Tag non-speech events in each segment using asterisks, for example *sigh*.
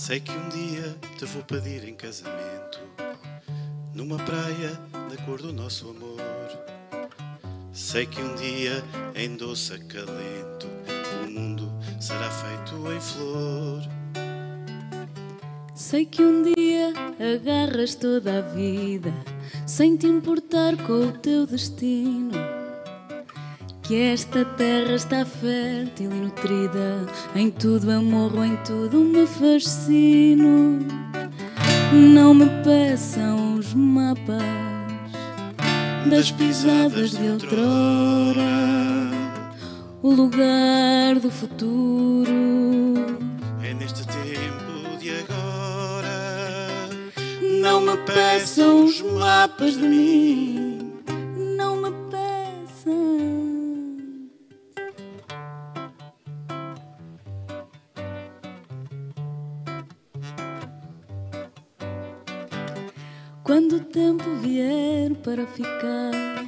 Sei que um dia te vou pedir em casamento, numa praia da cor do nosso amor. Sei que um dia em doce acalento, o mundo será feito em flor. Sei que um dia agarras toda a vida, sem te importar com o teu destino. Que esta terra está fértil e nutrida, em tudo eu morro, em tudo me fascino. Não me peçam os mapas das pisadas de outrora, o lugar do futuro. É neste tempo de agora. Não me peçam os mapas de mim. Quando o tempo vier para ficar,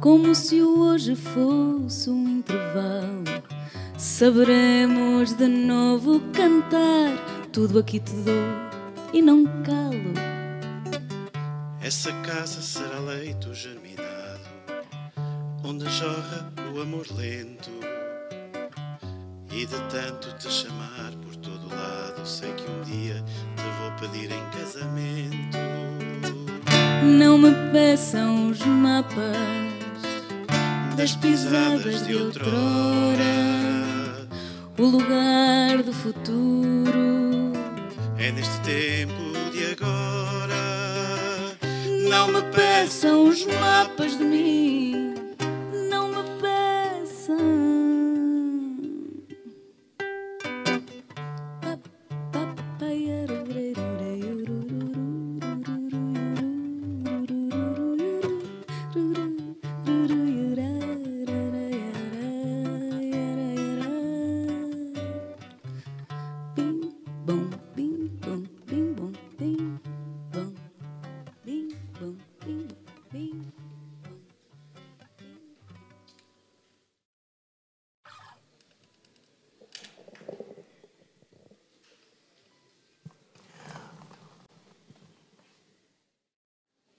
como se o hoje fosse um intervalo, saberemos de novo cantar. Tudo aqui te dou e não calo. Essa casa será leito germinado, onde jorra o amor lento. E de tanto te chamar por todo lado, sei que um dia te vou pedir em casamento. Não me peçam os mapas das pisadas de outrora, o lugar do futuro. É neste tempo de agora. Não me peçam os mapas de mim.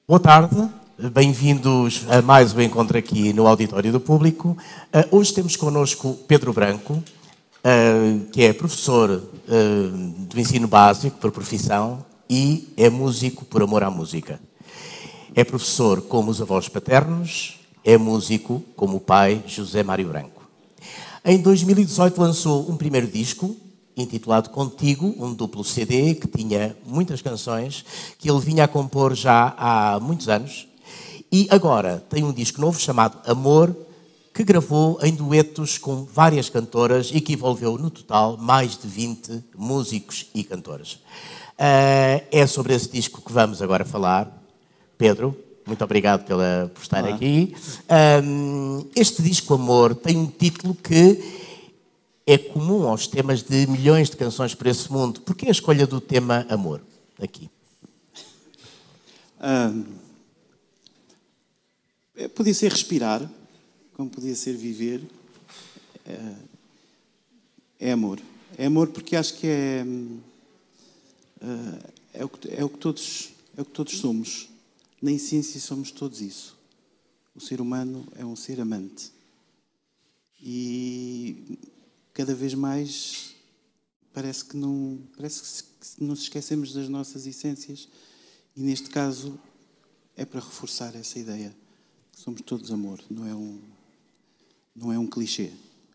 Boa tarde, bem-vindos a mais um encontro aqui no Auditório do Público. Eh, hoje temos connosco Pedro Branco, eh, que é professor eh, do ensino básico por profissão e é músico por amor à música. É professor como os avós paternos, é músico como o pai José Mário Branco. Em 2018 lançou um primeiro disco intitulado Contigo, um duplo CD que tinha muitas canções que ele vinha a compor já há muitos anos. E agora tem um disco novo chamado Amor, que gravou em duetos com várias cantoras e que envolveu no total mais de 20 músicos e cantoras. Ah, é sobre esse disco que vamos agora falar. Pedro, muito obrigado pela, por estar Olá. aqui. Ahm, este disco Amor tem um título que é comum aos temas de milhões de canções por esse mundo. Por que a escolha do tema amor aqui? Ah, é, podia ser respirar, como podia ser viver. É, é amor. É amor porque acho que é, ah, é, o que, é, o que todos, é o que todos somos. Na essência, somos todos isso. O ser humano é um ser amante. E cada vez mais parece que não, parece que que nos esquecemos das nossas essências. E neste caso é para reforçar essa ideia. Somos todos amor, não é um, não é um clichê,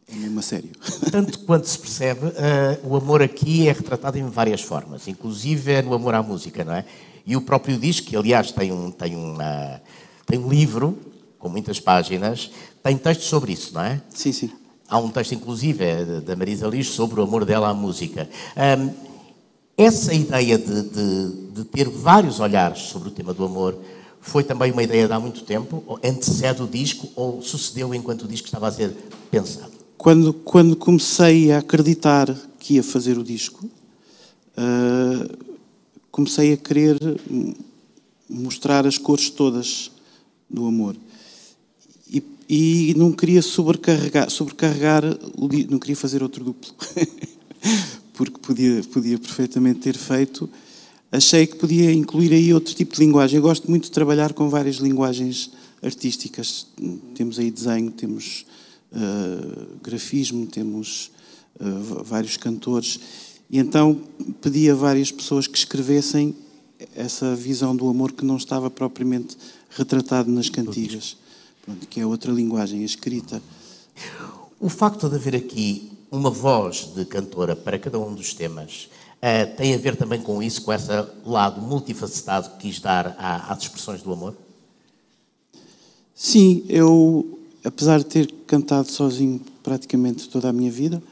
é mesmo a sério. *laughs* Tanto quanto se percebe, eh, o amor aqui é retratado em várias formas, inclusive é no amor à música, não é? E o próprio disco, que aliás tem um, tem uma, tem um livro com muitas páginas, tem textos sobre isso, não é? Sim, sim. Há um texto, inclusive, é da Marisa Liz sobre o amor dela à música. Ahm, essa ideia de, de- de ter vários olhares sobre o tema do amor foi também uma ideia de há muito tempo? Ou antecede o disco ou sucedeu enquanto o disco estava a ser pensado? Quando, quando comecei a acreditar que ia fazer o disco, ah, comecei a querer mostrar as cores todas do amor. E, não queria sobrecarregar, sobrecarregar não queria fazer outro duplo. *laughs* porque podia, podia perfeitamente ter feito, achei que podia incluir aí outro tipo de linguagem. Eu gosto muito de trabalhar com várias linguagens artísticas. Temos aí desenho, temos uh, grafismo, temos uh, vários cantores. E então pedi a várias pessoas que escrevessem essa visão do amor que não estava propriamente retratado nas cantigas, que é outra linguagem, a escrita. O facto de haver aqui uma voz de cantora para cada um dos temas uh, tem a ver também com isso, com esse lado multifacetado que quis dar às expressões do amor? Sim, eu, apesar de ter cantado sozinho praticamente toda a minha vida,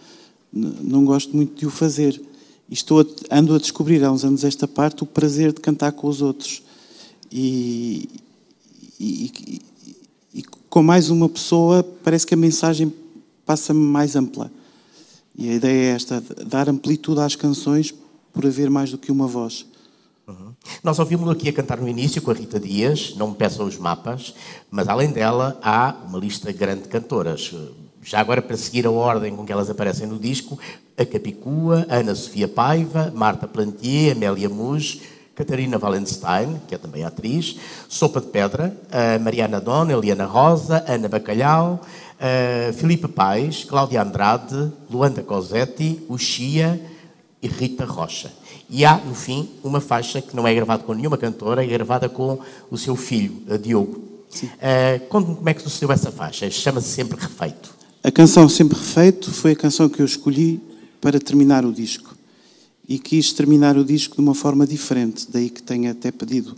não gosto muito de o fazer. E estou a, ando a descobrir há uns anos esta parte, o prazer de cantar com os outros. E, e com mais uma pessoa, parece que a mensagem passa mais ampla. E a ideia é esta, dar amplitude às canções por haver mais do que uma voz. Uhum. Nós ouvimos aqui a cantar no início com a Rita Dias, não me peçam os mapas, mas além dela há uma lista grande de cantoras. Já agora, para seguir a ordem com que elas aparecem no disco, a Capicua, Ana Sofia Paiva, Marta Plantier, Amélia Muj, Catarina Valenstein, que é também atriz, Sopa de Pedra, Mariana Dona, Eliana Rosa, Ana Bacalhau, Filipe Pais, Cláudia Andrade, Luanda Cosetti, Uxia e Rita Rocha. E há, no fim, uma faixa que não é gravada com nenhuma cantora, é gravada com o seu filho, Diogo. Uh, Conte-me como é que sucedeu essa faixa. Chama-se Sempre Refeito. A canção Sempre Refeito foi a canção que eu escolhi para terminar o disco. E quis terminar o disco de uma forma diferente, daí que tenha até pedido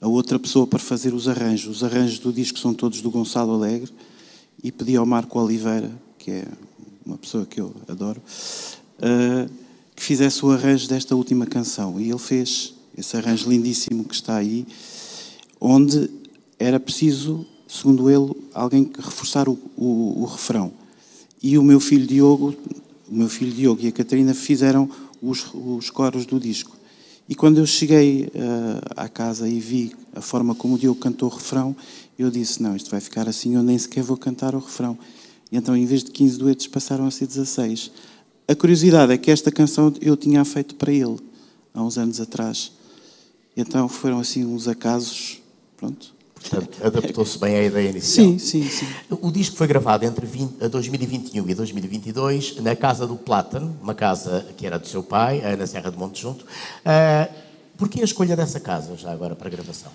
a outra pessoa para fazer os arranjos. Os arranjos do disco são todos do Gonçalo Alegre e pedi ao Marco Oliveira, que é uma pessoa que eu adoro, uh, que fizesse o arranjo desta última canção. E ele fez esse arranjo lindíssimo que está aí, onde era preciso, segundo ele, alguém reforçar o, o, o refrão. E o meu filho Diogo, o meu filho Diogo e a Catarina fizeram os, os coros do disco. E quando eu cheguei uh, à casa e vi a forma como o Diogo cantou o refrão, eu disse: Não, isto vai ficar assim, eu nem sequer vou cantar o refrão. E então, em vez de 15 duetos, passaram a ser 16. A curiosidade é que esta canção eu tinha feito para ele, há uns anos atrás. E então foram assim uns acasos, pronto. Portanto, adaptou-se bem à ideia inicial. Sim, sim, sim. O disco foi gravado entre 20, 2021 e 2022 na casa do Plátano, uma casa que era do seu pai, na Serra de Monte Junto. Uh, Porquê a escolha dessa casa, já agora, para a gravação?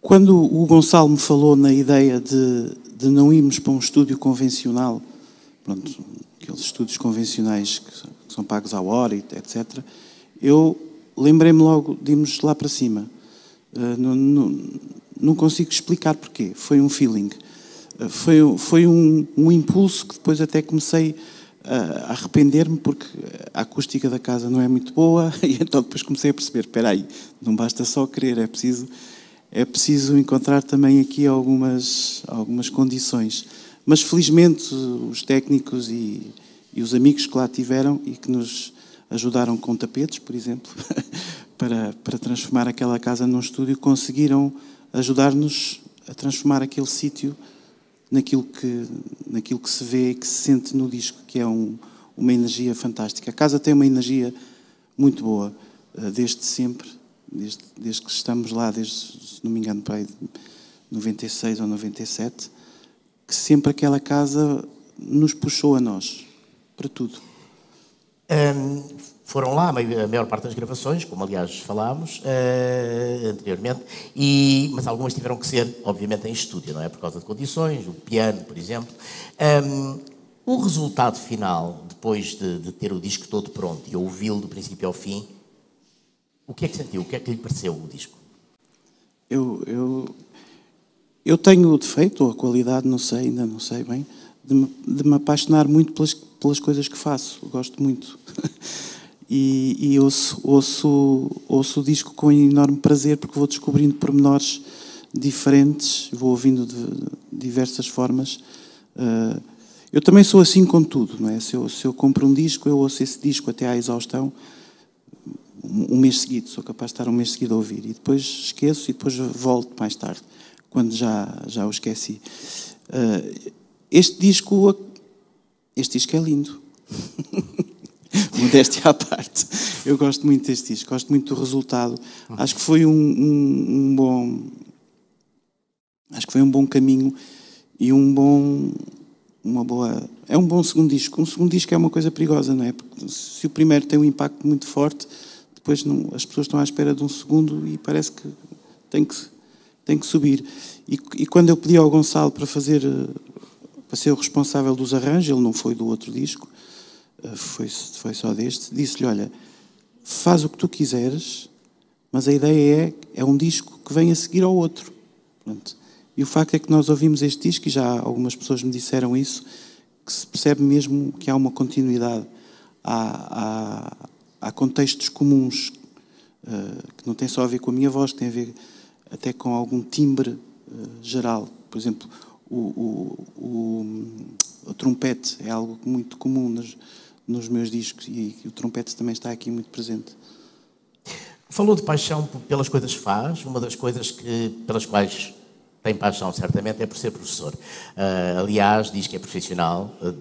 Quando o Gonçalo me falou na ideia de, de não irmos para um estúdio convencional, pronto, aqueles estúdios convencionais que são pagos à hora, etc., eu lembrei-me logo de irmos lá para cima. Uh, não, não, não, consigo explicar porquê. Foi um feeling. Uh, foi foi um, um, impulso que depois até comecei a arrepender-me porque a acústica da casa não é muito boa *laughs* e então depois comecei a perceber, espera aí, não basta só querer, é preciso é preciso encontrar também aqui algumas, algumas condições. Mas felizmente os técnicos e, e os amigos que lá tiveram e que nos ajudaram com tapetes, por exemplo, *laughs* para, para transformar aquela casa num estúdio, conseguiram ajudar-nos a transformar aquele sítio naquilo que, naquilo que se vê e que se sente no disco, que é um, uma energia fantástica. A casa tem uma energia muito boa, eh, desde sempre desde, desde que estamos lá, desde, se não me engano, para aí 96 ou 97, que sempre aquela casa nos puxou a nós, para tudo. Um, foram lá a maior parte das gravações, como aliás falámos uh, anteriormente, e, mas algumas tiveram que ser, obviamente, em estúdio, não é? Por causa de condições, o piano, por exemplo. Um, o resultado final, depois de, de, ter o disco todo pronto e ouvi-lo do princípio ao fim, o que é que sentiu? O que é que lhe pareceu o disco? Eu, eu, eu tenho o defeito, ou a qualidade, não sei, ainda não sei bem, de de me apaixonar muito pelas, pelas coisas que faço. Gosto muito. *laughs* e, e ouço, ouço, ouço o disco com enorme prazer, porque vou descobrindo pormenores diferentes, vou ouvindo de diversas formas. Uh, eu também sou assim com tudo, não é? Se eu, se eu compro um disco, eu ouço esse disco até à exaustão um mês seguido, sou capaz de estar um mês seguido a ouvir e depois esqueço e depois volto mais tarde, quando já, já o esqueci. Uh, este disco, este disco é lindo. *laughs* *laughs* modéstia à parte. Eu gosto muito deste disco, gosto muito do resultado. Acho que foi um, um, um bom. Acho que foi um bom caminho e um bom. Uma boa. É um bom segundo disco. Um segundo disco é uma coisa perigosa, não é? Porque se o primeiro tem um impacto muito forte, depois não, as pessoas estão à espera de um segundo e parece que tem que, tem que subir. E, e quando eu pedi ao Gonçalo para fazer. para ser o responsável dos arranjos, ele não foi do outro disco, foi, foi só deste, disse-lhe: Olha, faz o que tu quiseres, mas a ideia é, é um disco que vem a seguir ao outro. Pronto. E o facto é que nós ouvimos este disco, e já algumas pessoas me disseram isso, que se percebe mesmo que há uma continuidade. Há, há, há contextos comuns, uh, que não tem só a ver com a minha voz, tem a ver até com algum timbre uh, geral. Por exemplo, o, o, o, o, trompete é algo muito comum nos, nos meus discos e, o trompete também está aqui muito presente. Falou de paixão pelas coisas que faz, uma das coisas que, pelas quais tem paixão, certamente, é por ser professor. Uh, aliás, diz que é profissional uh,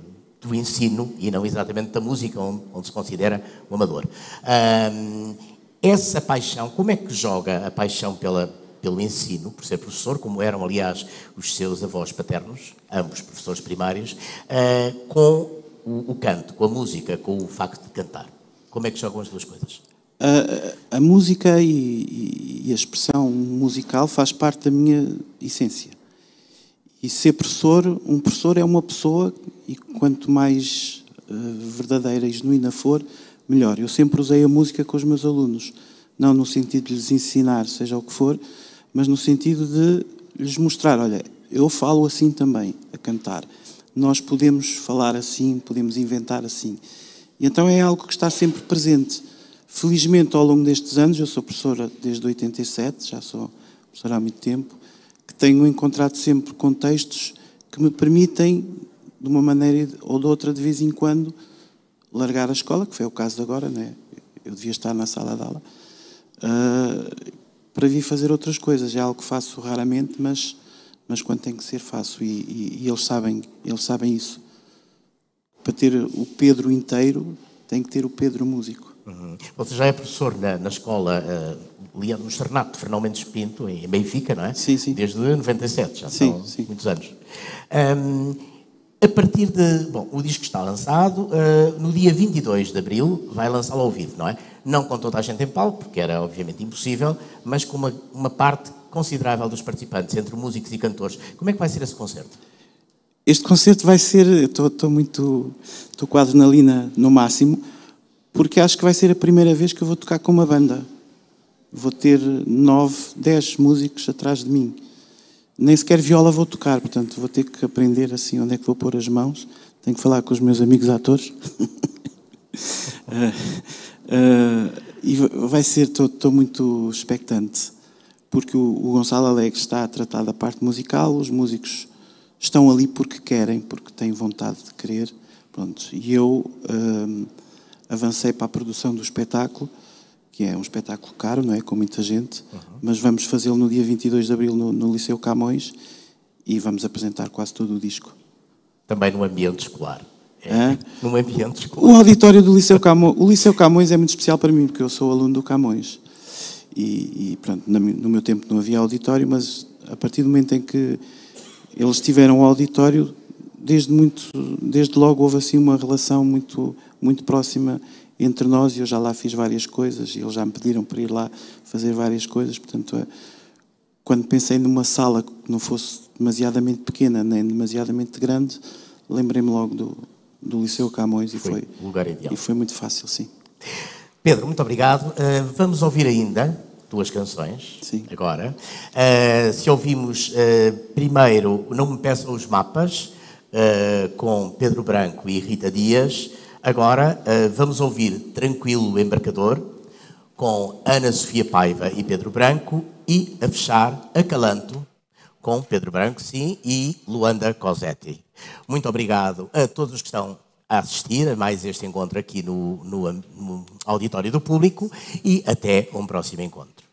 do ensino e não exatamente da música, onde, onde se considera um amador. Uh, essa paixão, como é que joga a paixão pela, pelo ensino, por ser professor, como eram, aliás, os seus avós paternos, ambos professores primários, com o, o, canto, com a música, com o facto de cantar? Como é que jogam as duas coisas? A, a música e, e, a expressão musical faz parte da minha essência. E ser professor, um professor é uma pessoa, e quanto mais uh, verdadeira e genuína for, melhor. Eu sempre usei a música com os meus alunos, não no sentido de lhes ensinar, seja o que for, mas no sentido de lhes mostrar: olha, eu falo assim também, a cantar. Nós podemos falar assim, podemos inventar assim. E então é algo que está sempre presente. Felizmente, ao longo destes anos, eu sou professora desde 87, já sou professora há muito tempo, que tenho encontrado sempre contextos que me permitem, de uma maneira ou de outra, de vez em quando, largar a escola, que foi o caso de agora, né? eu devia estar na sala de aula, uh, para vir fazer outras coisas. É algo que faço raramente, mas, mas quando tem que ser, faço. E, e, e eles, sabem, eles sabem isso. Para ter o Pedro inteiro, tem que ter o Pedro músico. Uhum. Você já é professor na, na escola, uh, no Externato Fernão Mendes Pinto, em Benfica, não é? Sim, sim. Desde 97, já sim, são sim. muitos anos. Um, a partir de. Bom, o disco está lançado. Uh, no dia 22 de abril vai lançá-lo ao vivo, não é? Não com toda a gente em palco, porque era obviamente impossível, mas com uma, uma parte considerável dos participantes, entre músicos e cantores. Como é que vai ser esse concerto? Este concerto vai ser. Estou muito. Estou quase na linha no máximo porque acho que vai ser a primeira vez que eu vou tocar com uma banda. Vou ter nove, dez músicos atrás de mim. Nem sequer viola vou tocar, portanto vou ter que aprender assim onde é que vou pôr as mãos. Tenho que falar com os meus amigos atores. uh, *laughs* uh, e vai ser, estou muito expectante, porque o, Gonçalo Alegre está a tratar da parte musical, os músicos estão ali porque querem, porque têm vontade de querer. Pronto, e eu. Uh, avancei para a produção do espetáculo, que é um espetáculo caro, não é? Com muita gente, uhum. mas vamos fazê-lo no dia 22 de abril no, no Liceu Camões e vamos apresentar quase todo o disco. Também no ambiente escolar. É, num ambiente escolar. O auditório do Liceu Camões, o Liceu Camões é muito especial para mim, porque eu sou aluno do Camões. E, e pronto, no meu tempo não havia auditório, mas a partir do momento em que eles tiveram o auditório, desde muito, desde logo houve assim uma relação muito muito próxima entre nós e eu já lá fiz várias coisas e eles já me pediram para ir lá fazer várias coisas. Portanto, é, quando pensei numa sala que não fosse demasiadamente pequena nem demasiadamente grande, lembrei-me logo do, do Liceu Camões e foi, foi, lugar ideal. e foi muito fácil, sim. *laughs* Pedro, muito obrigado. Uh, vamos ouvir ainda duas canções sim. agora. Uh, se ouvimos uh, primeiro Não Me Peçam os Mapas, com Pedro Branco e Rita Dias. Agora vamos ouvir Tranquilo Embarcador com Ana Sofia Paiva e Pedro Branco e a fechar Acalanto com Pedro Branco, sim, e Luanda Cosetti. Muito obrigado a todos os que estão a assistir a mais este encontro aqui no, no, no auditório do público e até um próximo encontro.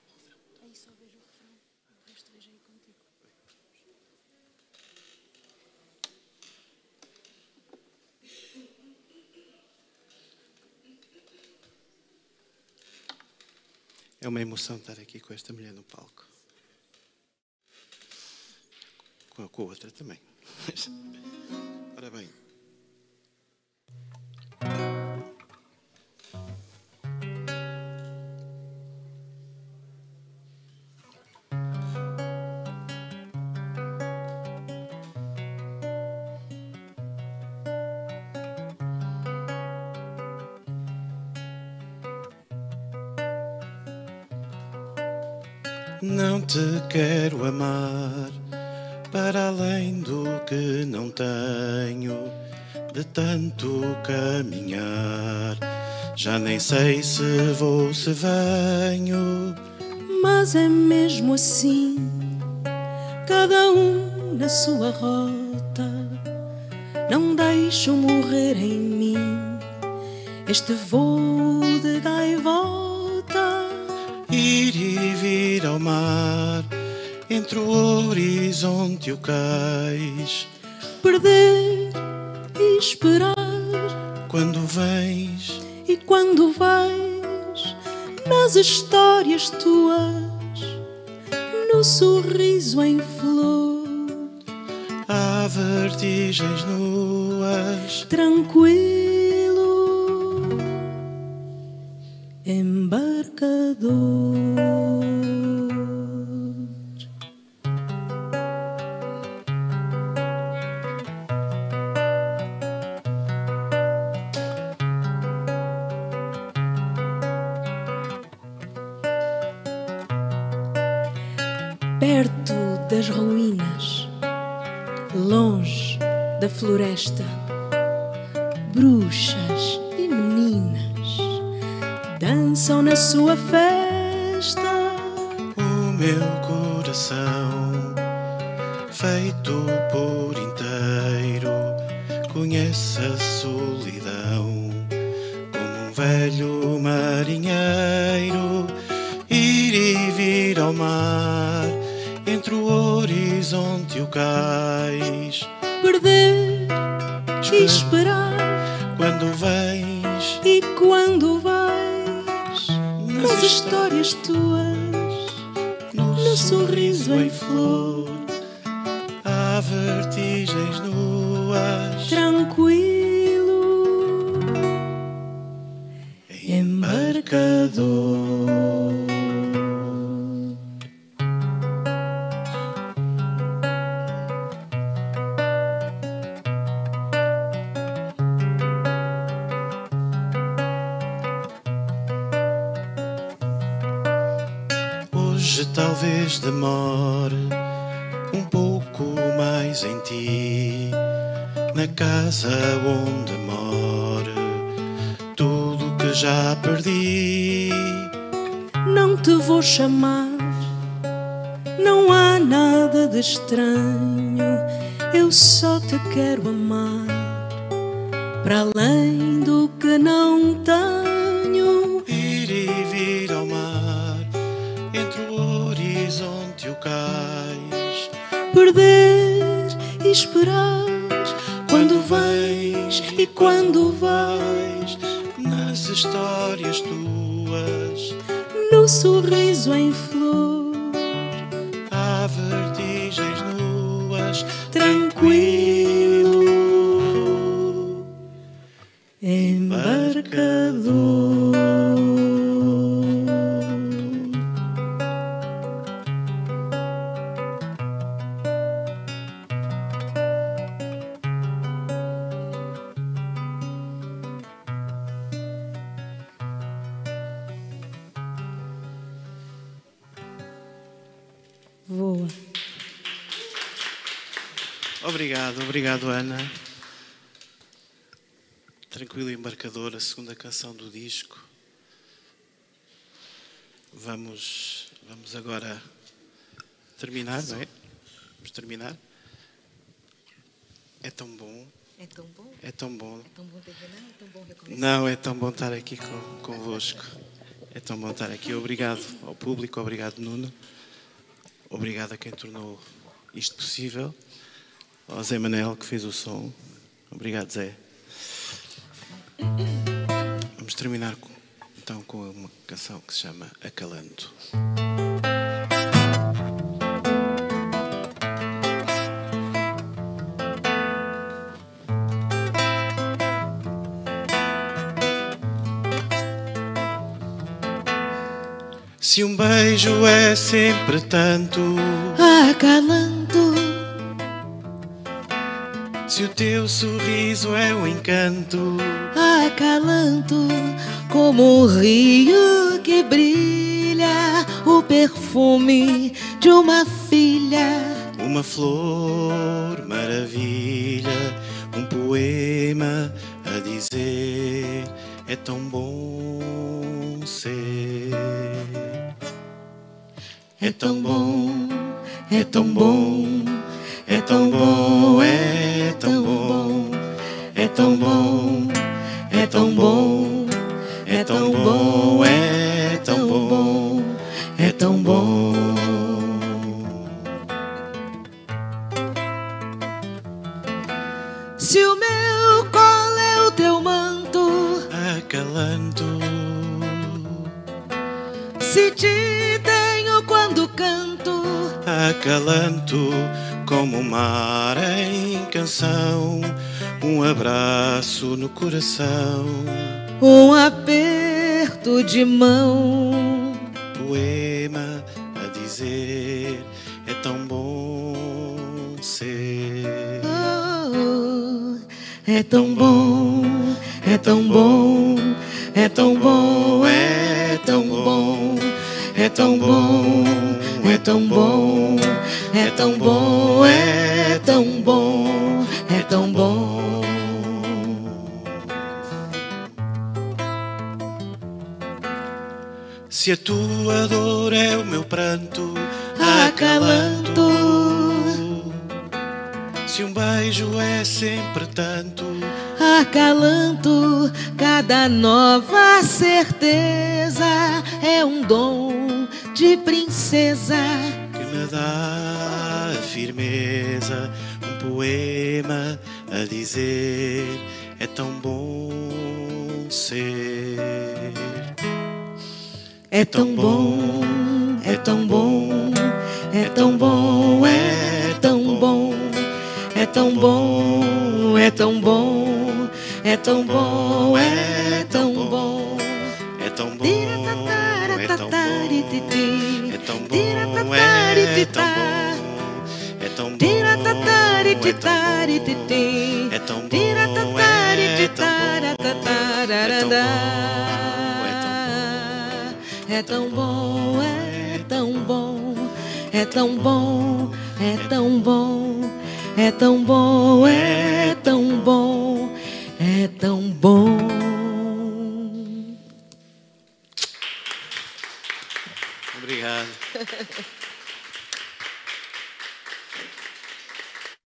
É uma emoção estar aqui com esta mulher no palco. Com a outra também. *laughs* Ora bem. Não te quero amar para além do que não tenho, de tanto caminhar. Já nem sei se vou, se venho. Mas é mesmo assim, cada um na sua rota. Não deixo morrer em mim este voo de gaivota. Ir e vir ao mar, entre o horizonte e o cais. Perder e esperar, Quando vens, e quando vais nas histórias tuas, no sorriso em flor, há vertigens nuas. tranquilo, perto das ruínas, longe da floresta, bruxas e meninas dançam na sua festa. O meu coração, vens e quando vais nas histórias tuas, no sorriso em flor, há vertigens nuas. tranquilo, embarcador. Já perdi. Não te vou chamar, não há nada de estranho. Eu só te quero amar, para além do que não tenho. Ir e vir ao mar, entre o horizonte e o cais. Perder e esperar, quando vens e quando vais, histórias tuas, no sorriso em flor, há vertigens nuas. tranquilo, embarcador. A segunda canção do disco. Vamos, vamos agora terminar, não é? Vamos terminar. É tão bom, É tão bom, é tão bom. é tão bom terminar, é tão bom recomeçar. Não, é tão bom estar aqui com, convosco. É tão bom estar aqui. Obrigado ao público, obrigado, Nuno. Obrigado a quem tornou isto possível. Ao Zé Manel, que fez o som. Obrigado, Zé terminar então com uma canção que se chama Acalando. Se um beijo é sempre tanto, acalando. Se o teu sorriso é um encanto, acalanto como um rio que brilha, o perfume de uma filha. Uma flor maravilha, um poema a dizer: é tão bom ser. É tão bom, é tão bom. É tão bom, é tão bom, é tão bom, é tão bom, é tão bom, é tão bom, é tão bom. Se o meu colo é o teu manto, acalanto. Se te tenho quando canto, acalanto como o mar em canção, um abraço no coração, um aperto de mão, poema a dizer é tão bom ser. Oh, é tão bom, é tão bom, é tão bom, é tão bom, é tão bom, é tão bom. É tão bom é tão bom, é tão bom, é tão bom. Se a tua dor é o meu pranto, acalanto. Se um beijo é sempre tanto, acalanto. Cada nova certeza é um dom de princesa que me dá firmeza, um poema a dizer: é tão bom ser. É tão bom, é tão bom, é tão bom, é tão bom, é tão bom, é tão bom, é tão bom, é tão bom, é tão bom, é tão bom, é tão bom, é tão bom tão bom, é tão bom, é tão bom, é tão bom, é tão bom, é tão bom, é tão bom, é tão bom, é tão bom, é tão bom, é tão bom. Obrigado. *laughs*